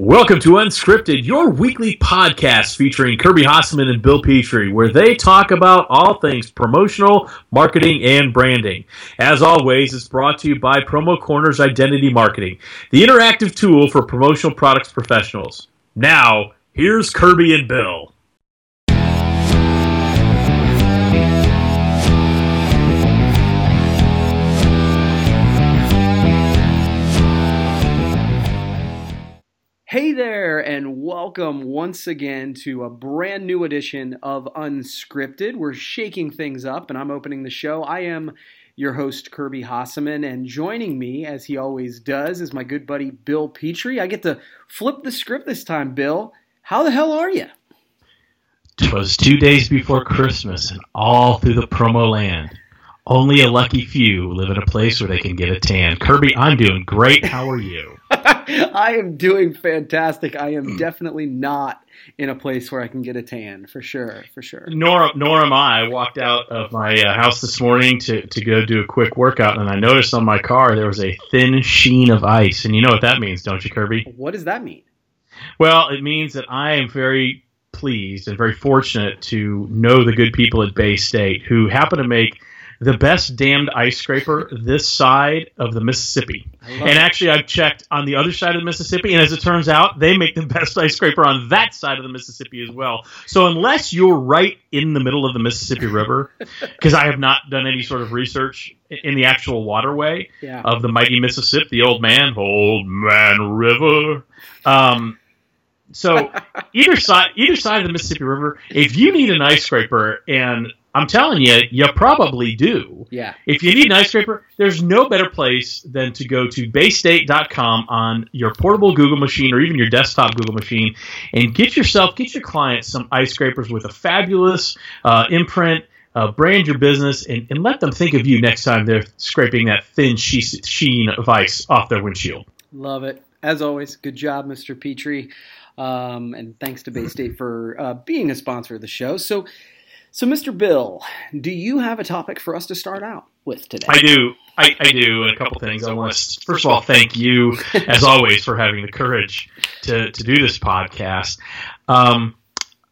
Welcome to Unscripted, your weekly podcast featuring Kirby Hasseman and Bill Petrie, where they talk about all things promotional, marketing, and branding. As always, it's brought to you by Promo Corners Identity Marketing, the interactive tool for promotional products professionals. Now, here's Kirby and Bill. Hey there, and welcome once again to a brand new edition of Unscripted. We're shaking things up, and I'm opening the show. I am your host, Kirby Hasseman, and joining me, as he always does, is my good buddy Bill Petrie. I get to flip the script this time, Bill. How the hell are you? Twas two days before Christmas, and all through the promo land. Only a lucky few live in a place where they can get a tan. Kirby, I'm doing great. How are you? I am doing fantastic. I am definitely not in a place where I can get a tan, for sure, for sure. Nor, nor am I. I walked out of my uh, house this morning to, to go do a quick workout, and I noticed on my car there was a thin sheen of ice. And you know what that means, don't you, Kirby? What does that mean? Well, it means that I am very pleased and very fortunate to know the good people at Bay State who happen to make the best damned ice scraper this side of the Mississippi. And actually, I've checked on the other side of the Mississippi, and as it turns out, they make the best ice scraper on that side of the Mississippi as well. So unless you're right in the middle of the Mississippi River, because I have not done any sort of research in the actual waterway Yeah. of the mighty Mississippi, the old man, old man river. Um, so either side, either side of the Mississippi River, if you need an ice scraper, and I'm telling you, you probably do. Yeah. If you need an ice scraper, there's no better place than to go to baystate.com on your portable Google machine or even your desktop Google machine and get yourself, get your clients some ice scrapers with a fabulous uh, imprint. Uh, brand your business and, and let them think of you next time they're scraping that thin sheen of ice off their windshield. Love it. As always, good job, Mr. Petrie. Um, and thanks to Bay State for uh, being a sponsor of the show. So, so Mr. Bill, do you have a topic for us to start out with today? I do. I, I do. And a couple things. I want to, first of all, thank you, as always, for having the courage to, to do this podcast. Um,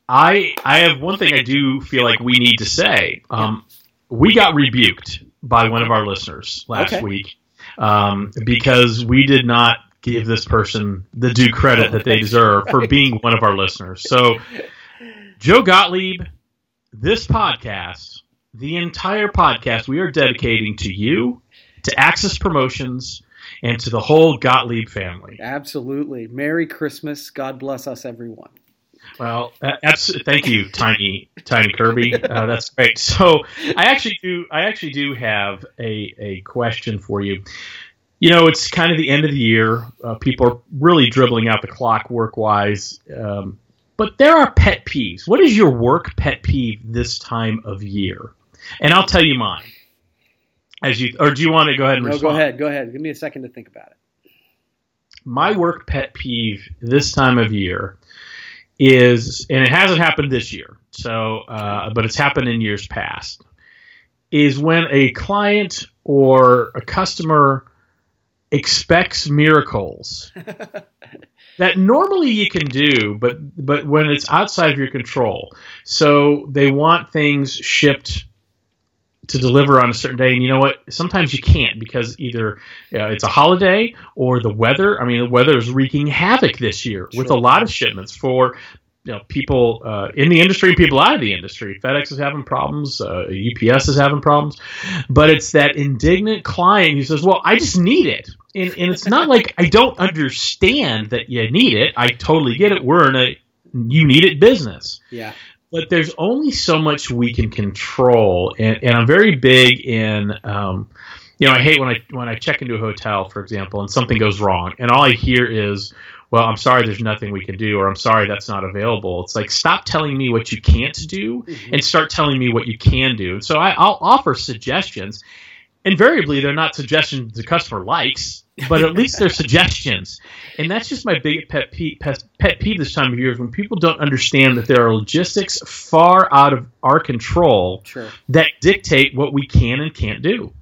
I I have one thing I do feel like we need to say. Um, we got rebuked by one of our listeners last Okay. week um, because we did not give this person the due credit that they deserve for being one of our listeners. So, Joe Gottlieb, this podcast, the entire podcast, we are dedicating to you, to Access Promotions, and to the whole Gottlieb family. Absolutely. Merry Christmas. God bless us, everyone. Well, that's thank you, Tiny Tiny Kirby. Uh, that's great. So, I actually do I actually do have a a question for you. You know, it's kind of the end of the year. Uh, people are really dribbling out the clock work wise. Um, but there are pet peeves. What is your work pet peeve this time of year? And I'll tell you mine. As you, or do you want to go ahead and No, respond? go ahead. Go ahead. Give me a second to think about it. my work pet peeve this time of year is, and it hasn't happened this year, so uh, but it's happened in years past, is when a client or a customer expects miracles that normally you can do, but but when it's outside of your control. So they want things shipped to deliver on a certain day, and you know what? Sometimes you can't because either uh, it's a holiday or the weather. I mean, the weather is wreaking havoc this year with a lot of shipments for. You know, people uh, in the industry, people out of the industry. FedEx is having problems. Uh, UPS is having problems, but it's that indignant client who says, "Well, I just need it," and, and it's not like I don't understand that you need it. I totally get it. We're in a you need it business Yeah. but there's only so much we can control and, and i'm very big in um, you know i hate when i when i check into a hotel for example and something goes wrong and all i hear is well i'm sorry there's nothing we can do or i'm sorry that's not available. It's like stop telling me what you can't do mm-hmm. and start telling me what you can do. So I, i'll offer suggestions. Invariably they're not suggestions the customer likes but at least they're suggestions. And that's just my big pet peeve, pet, pet peeve this time of year is when people don't understand that there are logistics far out of our control Sure. that dictate what we can and can't do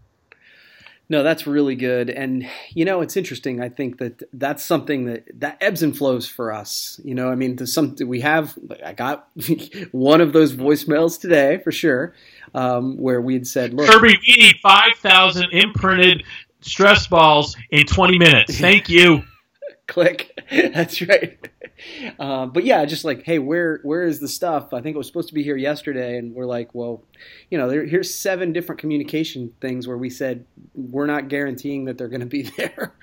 No, that's really good. And, you know, it's interesting. I think that that's something that, that ebbs and flows for us. You know, I mean, to some, we have, I got one of those voicemails today for sure, um, where we'd said, look. Kirby, we need 5,000 imprinted stress balls in 20 minutes. Thank you. Click. That's right. Uh, but yeah, just like, hey, where where is the stuff? I think it was supposed to be here yesterday, and we're like, well, you know, there, here's seven different communication things where we said we're not guaranteeing that they're going to be there,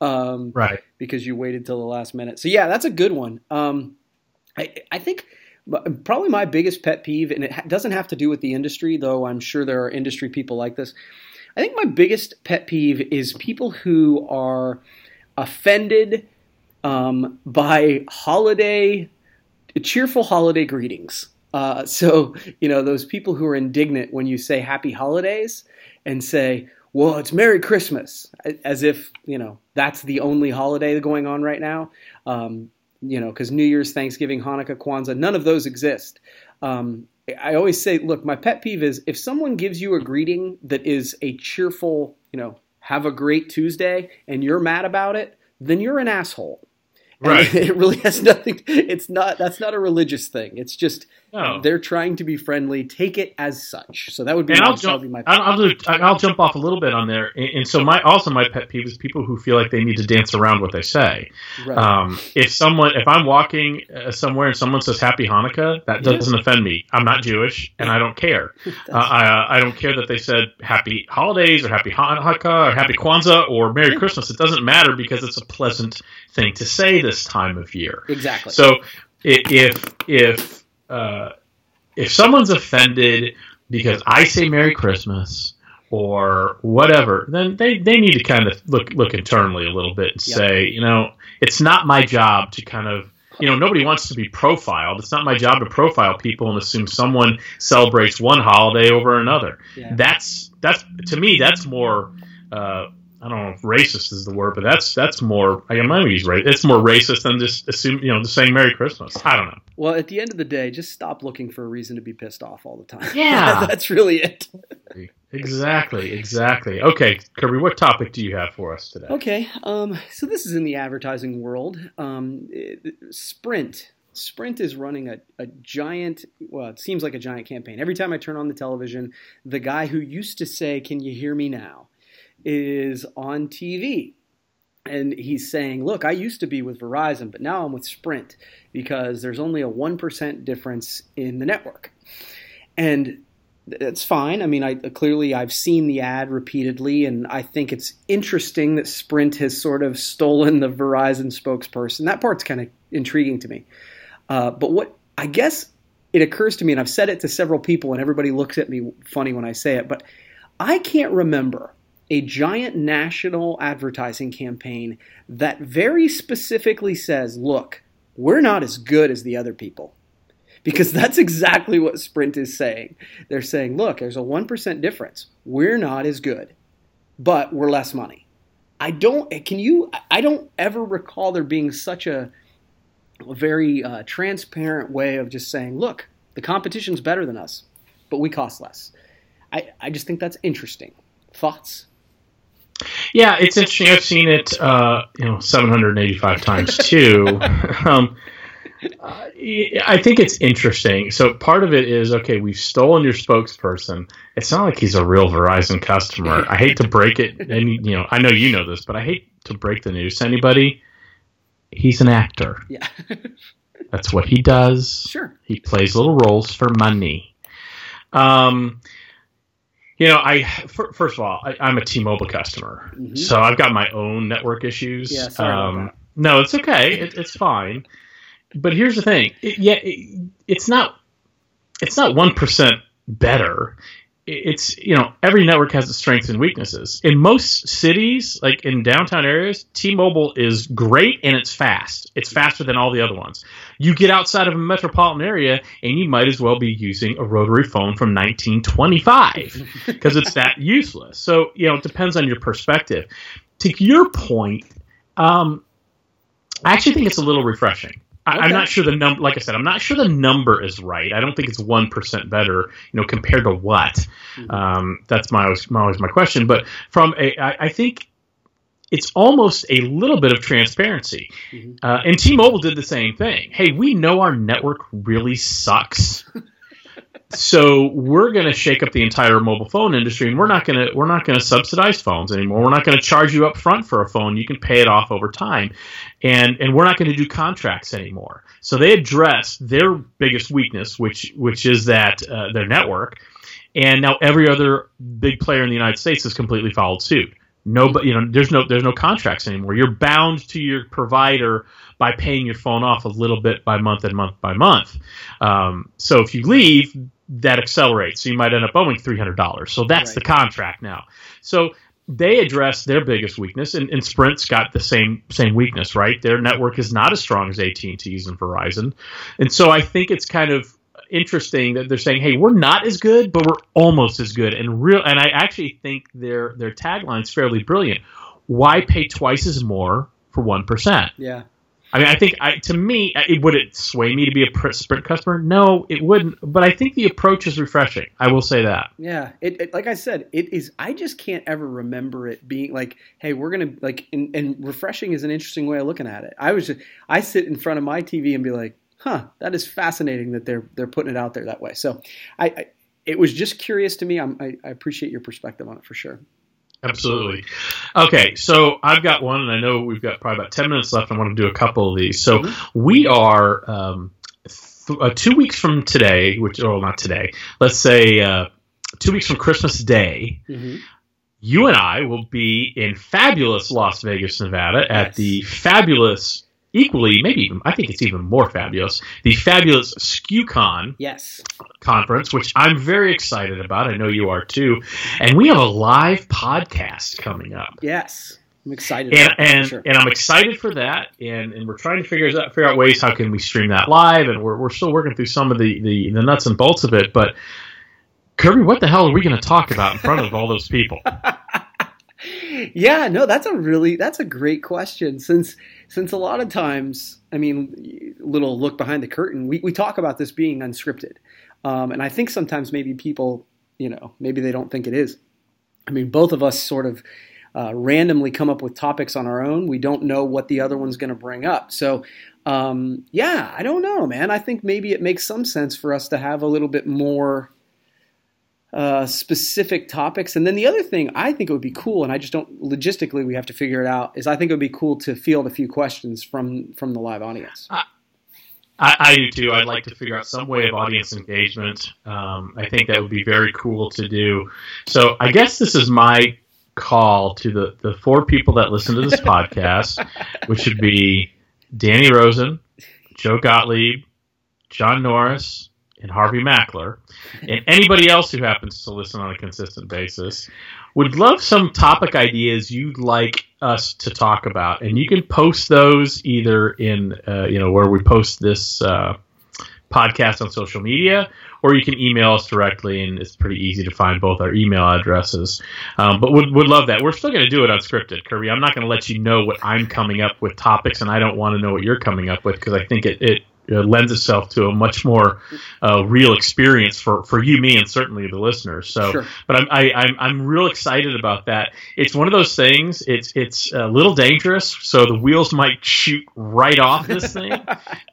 um, right? Because you waited till the last minute. So yeah, that's a good one. Um, I I think probably my biggest pet peeve, and it doesn't have to do with the industry, though. I'm sure there are industry people like this. I think my biggest pet peeve is people who are offended um, by holiday, cheerful holiday greetings. Uh, so, you know, those people who are indignant when you say happy holidays and say, well, it's Merry Christmas, as if, you know, that's the only holiday going on right now. Um, you know, because New Year's, Thanksgiving, Hanukkah, Kwanzaa, none of those exist. Um, I always say, look, my pet peeve is if someone gives you a greeting that is a cheerful, you know, have a great Tuesday, and you're mad about it, then you're an asshole. Right. it really has nothing. It's not. That's not a religious thing. It's just no. they're trying to be friendly. Take it as such. So that would be. And my, I'll jump. My I'll, I'll, I'll, jump off a little bit on there. And, and, so my also my pet peeve is people who feel like they need to dance around what they say. Right. Um, if someone, if I'm walking uh, somewhere and someone says Happy Hanukkah, that doesn't yeah. offend me. I'm not Jewish, and I don't care. uh, I I don't care that they said Happy Holidays or Happy Hanukkah or Happy Kwanzaa or Merry Christmas. It doesn't matter because it's a pleasant thing to say this time of year. Exactly. So if if uh, if someone's offended because I say Merry Christmas or whatever, then they, they need to kind of look look internally a little bit and yep. say, you know, it's not my job to kind of you know, nobody wants to be profiled. It's not my job to profile people and assume someone celebrates one holiday over another. Yeah. That's that's to me that's more uh, I don't know if racist is the word, but that's that's more. I might use race. It's more racist than just assume you know just saying Merry Christmas. I don't know. Well, at the end of the day, just stop looking for a reason to be pissed off all the time. Yeah, that's really it. exactly, exactly. Okay, Kirby, what topic do you have for us today? Okay, um, so this is in the advertising world. Um, Sprint. Sprint is running a, a giant, well, it seems like a giant campaign. Every time I turn on the television, the guy who used to say, Can you hear me now? Is on TV. And he's saying, Look, I used to be with Verizon, but now I'm with Sprint because there's only a 1% difference in the network. And that's fine. I mean, I clearly I've seen the ad repeatedly, and I think it's interesting that Sprint has sort of stolen the Verizon spokesperson. That part's kind of intriguing to me. Uh, but what I guess it occurs to me, and I've said it to several people, and everybody looks at me funny when I say it, but I can't remember a giant national advertising campaign that very specifically says, look, we're not as good as the other people. Because that's exactly what Sprint is saying. They're saying, look, there's a 1% difference. We're not as good, but we're less money. I don't, can you, I don't ever recall there being such a, a very uh, transparent way of just saying, look, the competition's better than us, but we cost less. I, I just think that's interesting. Thoughts? Yeah, it's interesting. I've seen it, uh, you know, 785 times too. um, I think it's interesting. So part of it is okay. We've stolen your spokesperson. It's not like he's a real Verizon customer. I hate to break it, and you know, I know you know this, but I hate to break the news to anybody. He's an actor. Yeah, that's what he does. Sure, he plays little roles for money. Um, you know, I first of all, I, am a T-Mobile customer, mm-hmm. so I've got my own network issues. Yeah, sorry um, No, it's okay. It, it's fine. But here's the thing. It, yeah, it, it's not. It's not one percent better it's you know every network has its strengths and weaknesses. In most cities, like in downtown areas, T-Mobile is great and it's fast. It's faster than all the other ones. You get outside of a metropolitan area and you might as well be using a rotary phone from 1925 because it's that useless. So you know it depends on your perspective. To your point, um, I actually think it's a little refreshing. I, am not sure the number. Like I said, I'm not sure the number is right. I don't think it's one percent better. You know, compared to what? Mm-hmm. Um, that's my always, my always my question. But from a, I, I think it's almost a little bit of transparency. Mm-hmm. Uh, and T-Mobile did the same thing. Hey, we know our network really sucks. so we're going to shake up the entire mobile phone industry, and we're not going to we're not going to subsidize phones anymore. We're not going to charge you up front for a phone. You can pay it off over time, and and we're not going to do contracts anymore. So they address their biggest weakness, which which is that uh, their network, and now every other big player in the United States has completely followed suit. Nobody, you know, there's no there's no contracts anymore. You're bound to your provider by paying your phone off a little bit by month and month by month. Um, so if you leave, that accelerates. So you might end up owing three hundred dollars. So that's right. the contract now. So they address their biggest weakness, and, and, Sprint's got the same same weakness, right? Their network is not as strong as AT and T's and Verizon, and so I think it's kind of interesting that they're saying, "Hey, we're not as good, but we're almost as good." And real, and I actually think their their tagline's fairly brilliant. Why pay twice as more for one percent? Yeah. I mean, I think I, to me, it would it sway me to be a Sprint customer? No, it wouldn't. But I think the approach is refreshing. I will say that. Yeah, it, it like I said, it is. I just can't ever remember it being like, hey, we're gonna like, and, and refreshing is an interesting way of looking at it. I was just, I sit in front of my TV and be like, huh, that is fascinating that they're they're putting it out there that way. So, I, I it was just curious to me. I, I appreciate your perspective on it for sure. Absolutely. Okay, so I've got one, and I know we've got probably about 10 minutes left. I want to do a couple of these. So mm-hmm. we are um, th- uh, two weeks from today, which, or not today, let's say uh, two weeks from Christmas Day. Mm-hmm. You and I will be in fabulous Las Vegas, Nevada at yes. the fabulous equally, maybe even, I think it's even more fabulous, the fabulous SKUCon yes. conference, which I'm very excited about. I know you are too. And we have a live podcast coming up. Yes. I'm excited. And and, sure. and I'm excited for that. And, and we're trying to figure out figure out ways how can we stream that live. And we're, we're still working through some of the, the, the nuts and bolts of it. But Kirby, what the hell are we going to talk about in front of all those people? yeah, no, that's a really that's a great question since since a lot of times, I mean, little look behind the curtain, we, we talk about this being unscripted. Um, and I think sometimes maybe people, you know, maybe they don't think it is. I mean, both of us sort of uh, randomly come up with topics on our own. We don't know what the other one's going to bring up. So, um, yeah, I don't know, man. I think maybe it makes some sense for us to have a little bit more uh, specific topics. And then the other thing I think it would be cool, and I just don't logistically we have to figure it out, is I think it would be cool to field a few questions from from the live audience. I, I do too. I'd like to figure out some way of audience engagement. Um, I think that would be very cool to do. So I guess this is my call to the, the four people that listen to this podcast, which would be Danny Rosen, Joe Gottlieb, John Norris, and Harvey Mackler, and anybody else who happens to listen on a consistent basis, would love some topic ideas you'd like us to talk about, and you can post those either in uh, you know where we post this uh, podcast on social media, or you can email us directly, and it's pretty easy to find both our email addresses. Um, but would would love that. We're still going to do it unscripted, Kirby. I'm not going to let you know what I'm coming up with topics, and I don't want to know what you're coming up with because I think it, it uh, lends itself to a much more uh, real experience for, for you, me, and certainly the listeners. So, sure. but I'm I, am i am i am real excited about that. It's one of those things. It's it's a little dangerous, so the wheels might shoot right off this thing.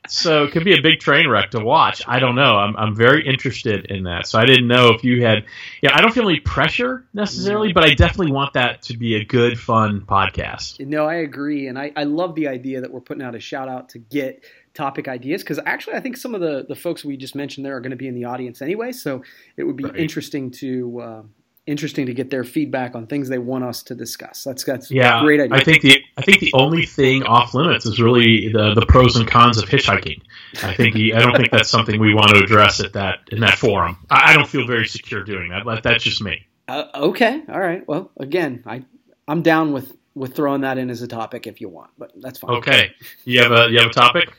so it could be a big train wreck to watch. I don't know. I'm I'm very interested in that. So I didn't know if you had. Yeah, I don't feel any pressure necessarily, but I definitely want that to be a good, fun podcast. No, I agree, and I I love the idea that we're putting out a shout out to get topic ideas because actually I think some of the the folks we just mentioned there are going to be in the audience anyway, so it would be right. interesting to uh, interesting to get their feedback on things they want us to discuss. That's that's yeah, great idea. I think the I think the only thing off limits is really the the pros and cons of hitchhiking. I think I don't think that's something we want to address at that in that forum. I, I don't feel very secure doing that. That's just me. Uh, okay, all right. Well, again, I I'm down with with throwing that in as a topic if you want, but that's fine. Okay, you have a you have a topic.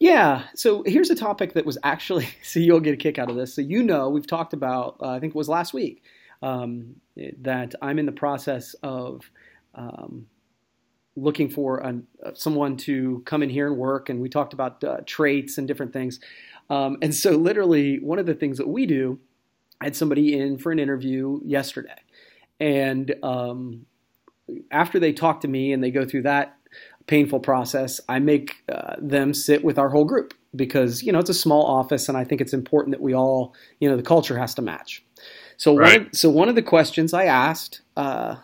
Yeah. So here's a topic that was actually, so you'll get a kick out of this. So you know, we've talked about, uh, I think it was last week, um, that I'm in the process of um, looking for an, uh, someone to come in here and work, and we talked about uh, traits and different things. Um, and so, literally, one of the things that we do, I had somebody in for an interview yesterday, and um, after they talk to me and they go through that painful process, I make uh, them sit with our whole group because you know it's a small office, and I think it's important that we all, you know, the culture has to match. So Right. one of, so one of the questions I asked, uh,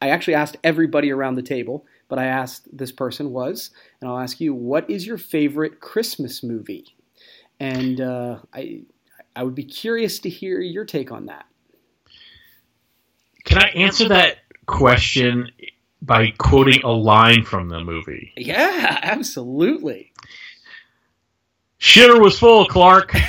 I actually asked everybody around the table, but I asked this person was, and I'll ask you, what is your favorite Christmas movie? And uh, I I would be curious to hear your take on that. Can I answer that question by quoting a line from the movie? Yeah, absolutely. Shitter was full, Clark.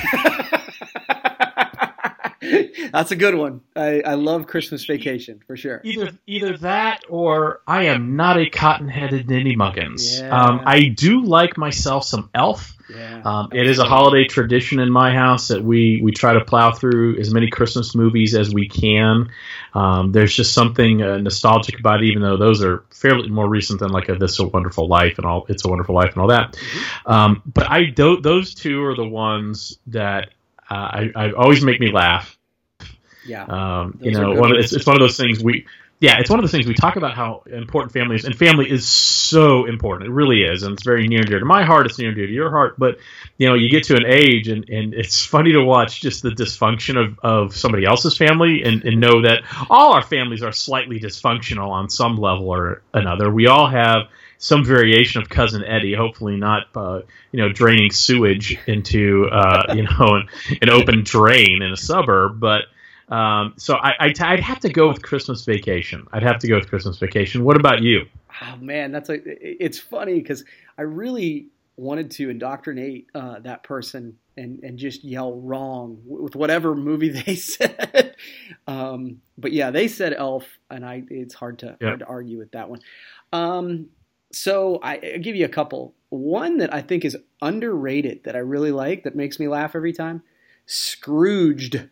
That's a good one. I, I love Christmas Vacation for sure. Either either that or I am not a cotton-headed ninny muggins. Yeah. Um, I do like myself some Elf. Yeah. Um, it is a holiday tradition in my house that we, we try to plow through as many Christmas movies as we can. Um, there's just something uh, nostalgic about it, even though those are fairly more recent than like a This a Wonderful Life and all It's a Wonderful Life and all that. Um, but I do, those two are the ones that uh, I, I always make me laugh. yeah. Um, you know, one of, it's, it's one of those things we, yeah, it's one of those things we talk about how important family is, and family is so important. It really is, and it's very near and dear to my heart. It's near and dear to your heart. But you know, you get to an age, and, and it's funny to watch just the dysfunction of, of somebody else's family, and, and know that all our families are slightly dysfunctional on some level or another. We all have some variation of cousin Eddie. Hopefully, not uh, you know draining sewage into uh, you know an, an open drain in a suburb, but. Um, so I, I'd, I'd have to go with Christmas Vacation. I'd have to go with Christmas Vacation. What about you? Oh man, that's like it's funny because I really wanted to indoctrinate uh, that person and and just yell wrong with whatever movie they said. um, but yeah, they said Elf, and I it's hard to Yeah. hard to argue with that one. Um, so I, I'll give you a couple. One that I think is underrated that I really like that makes me laugh every time. Scrooged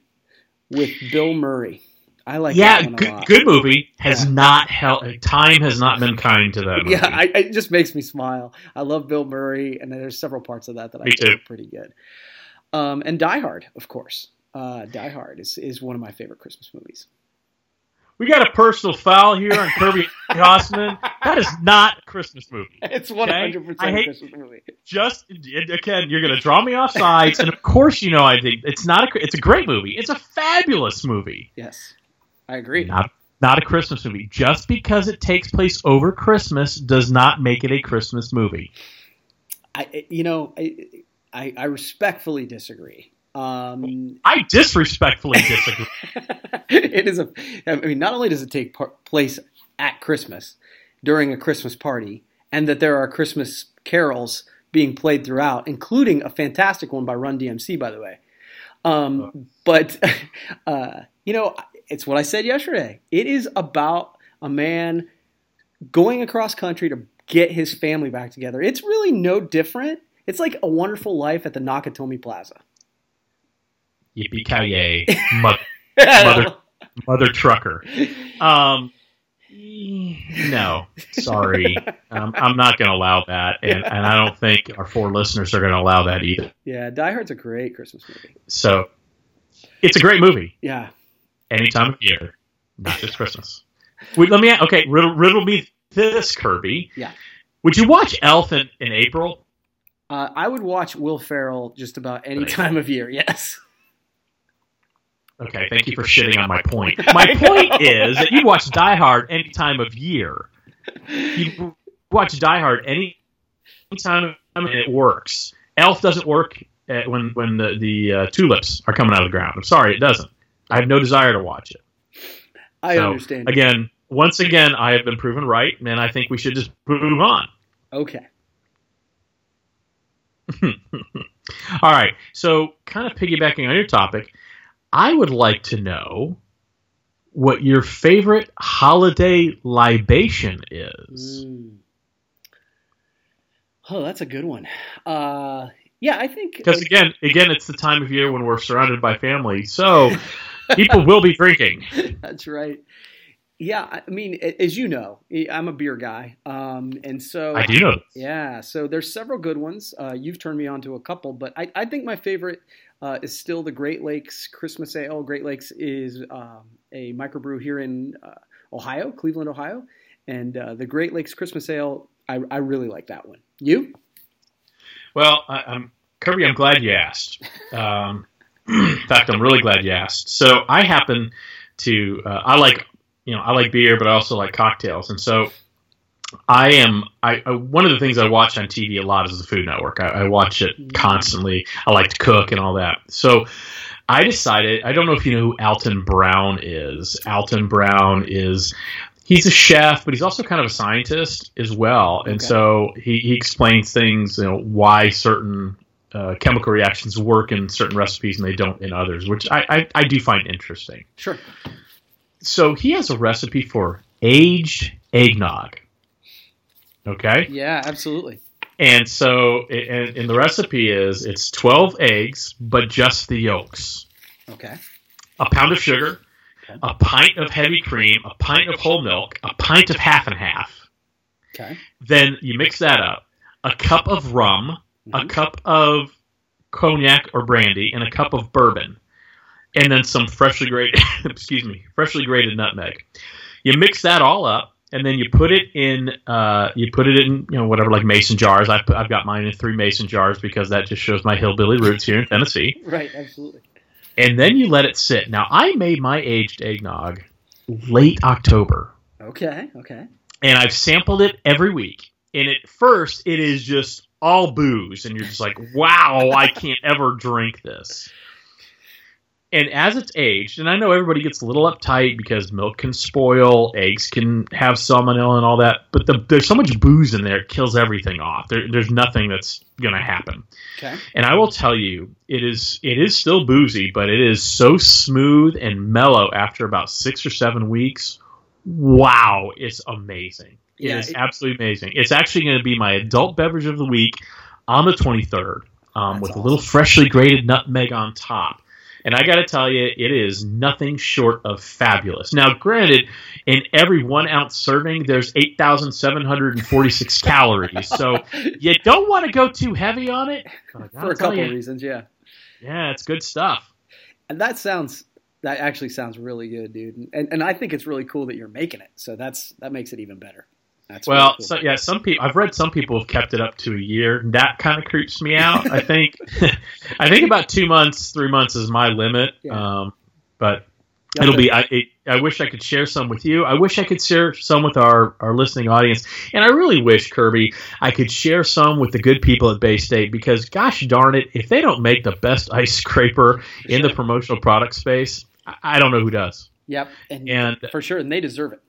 with Bill Murray. I like yeah, that one a good, lot. good movie. Has Yeah. not held. Time has not been kind to that movie. Yeah, I, it just makes me smile. I love Bill Murray, and there's several parts of that that I Me think too. are pretty good. Um, and Die Hard, of course. Uh, Die Hard is, is one of my favorite Christmas movies. we got a personal foul here on Kirby Gossman. That is not a Christmas movie. It's 100% I a hate- Christmas movie. Just again, you're going to draw me off sides, and of course, you know I think it's not a. It's a great movie. It's a fabulous movie. Yes, I agree. Not not a Christmas movie. Just because it takes place over Christmas does not make it a Christmas movie. I, you know, I, I, I respectfully disagree. Um, I disrespectfully disagree. it is a. I mean, not only does it take par- place at Christmas during a Christmas party, and that there are Christmas carols being played throughout, including a fantastic one by Run DMC, by the way. Um, but uh, you know, it's what I said yesterday. It is about a man going across country to get his family back together. It's really no different. It's like a wonderful life at the Nakatomi Plaza. Yippee ki yay, mother, Mother- mother trucker. Um, no, sorry, um, I'm not going to allow that, and, and I don't think our four listeners are going to allow that either. Yeah, Die Hard's a great Christmas movie. So, it's a great movie Yeah. any time of year, not just Christmas. Wait, let me okay, riddle, riddle me this, Kirby. Yeah. Would you watch Elf in, in April? Uh, I would watch Will Ferrell just about any time of year. Yes. Okay, thank you for shitting on my point. My point is that you watch Die Hard any time of year. You watch Die Hard any time and it works. Elf doesn't work uh, when when the the uh, tulips are coming out of the ground. I'm sorry, it doesn't. I have no desire to watch it. I So, understand. Again, once again, I have been proven right, and I think we should just move on. Okay. All right. So, kind of piggybacking on your topic, I would like to know what your favorite holiday libation is. Mm. Oh, that's a good one. Uh, yeah, I think. Because again, again, it's the time of year when we're surrounded by family, so people will be drinking. That's right. Yeah, I mean, as you know, I'm a beer guy, um, and so I do know. Yeah, so there's several good ones. Uh, you've turned me on to a couple, but I, I think my favorite uh, is still the Great Lakes Christmas Ale. Great Lakes is um, a microbrew here in uh, Ohio, Cleveland, Ohio, and uh, the Great Lakes Christmas Ale. I, I really like that one. You? Well, I, am Kirby. I'm glad you asked. Um, in fact, I'm really glad you asked. So I happen to uh, I like you know I like beer, but I also like cocktails, and so I am. I, I, one of the things I watch on TV a lot is the Food Network. I, I watch it mm-hmm. constantly. I like to cook and all that. So I decided. I don't know if you know who Alton Brown is. Alton Brown is. He's a chef, but he's also kind of a scientist as well. And okay. so he, he explains things, you know, why certain uh, chemical reactions work in certain recipes and they don't in others, which I, I, I do find interesting. Sure. So he has a recipe for aged eggnog. Okay. Yeah, absolutely. And so, and, and the recipe is it's 12 eggs, but just the yolks. Okay. A pound of sugar, okay. a pint of heavy cream, a pint of whole milk, a pint of half and half. Okay. Then you mix that up. A cup of rum, mm-hmm. a cup of cognac or brandy, and a cup of bourbon. And then some freshly grated, excuse me, freshly grated nutmeg. You mix that all up and then you put it in uh, you put it in you know whatever like mason jars. I've, I've got mine in three mason jars because that just shows my hillbilly roots here in tennessee. Right absolutely. And then you let it sit. Now i made my aged eggnog late october. Okay okay. And i've sampled it every week. And at first it is just all booze. And you're just like wow i can't ever drink this and as it's aged, and I know everybody gets a little uptight because milk can spoil, eggs can have salmonella and all that, but the, there's so much booze in there, it kills everything off. There, there's nothing that's going to happen. Okay. And I will tell you, it is it is still boozy, but it is so smooth and mellow after about six or seven weeks. Wow, it's amazing. It yeah, is it, absolutely amazing. It's actually going to be my adult beverage of the week on the 23rd um, with awesome. a little freshly grated nutmeg on top. And I got to tell you, it is nothing short of fabulous. Now, granted, in every one ounce serving, there's 8,746 calories. So you don't want to go too heavy on it. For a couple of reasons, yeah. Yeah, it's good stuff. And that sounds that actually sounds really good, dude. And and I think it's really cool that you're making it. So that's that makes it even better. That's well, cool. so yeah, some people I've read some people have kept it up to a year. That kind of creeps me out. I think I think about two months, three months is my limit. Yeah. Um, but yeah, it'll be. I, it, I wish I could share some with you. I wish I could share some with our our listening audience, and I really wish Kirby I could share some with the good people at Bay State because, gosh darn it, if they don't make the best ice scraper in the promotional product space, I, I don't know who does. Yep, and, and for sure, and they deserve it.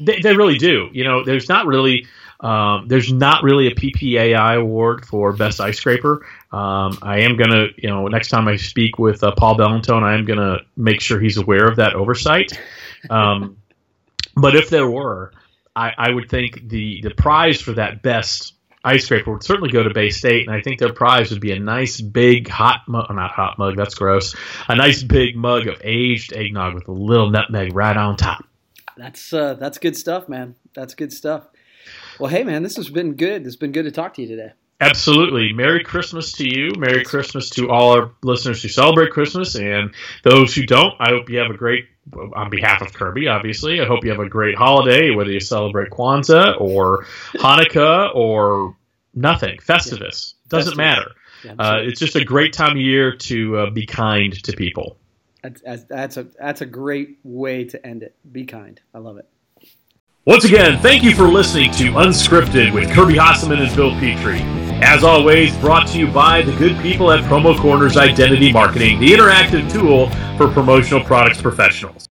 They, they really do. You know, there's not really um, there's not really a PPAI award for best ice scraper. Um, I am gonna, you know, next time I speak with uh, Paul Bellantone, I am gonna make sure he's aware of that oversight. Um, but if there were, I, I, would think the the prize for that best ice scraper would certainly go to Bay State, and I think their prize would be a nice big hot mug, not hot mug, that's gross, a nice big mug of aged eggnog with a little nutmeg right on top. That's uh, that's good stuff, man. That's good stuff. Well, hey, man, this has been good. It's been good to talk to you today. Absolutely. Merry Christmas to you. Merry Christmas to all our listeners who celebrate Christmas and those who don't. I hope you have a great, on behalf of Kirby, obviously, I hope you have a great holiday, whether you celebrate Kwanzaa or Hanukkah or nothing, Festivus. Doesn't matter. Yeah, uh, it's just a great time of year to uh, be kind to people. That's, that's a that's a great way to end it. Be kind. I love it. Once again, thank you for listening to Unscripted with Kirby Hasseman and Bill Petrie. As always, brought to you by the good people at Promo Corners Identity Marketing, the interactive tool for promotional products professionals.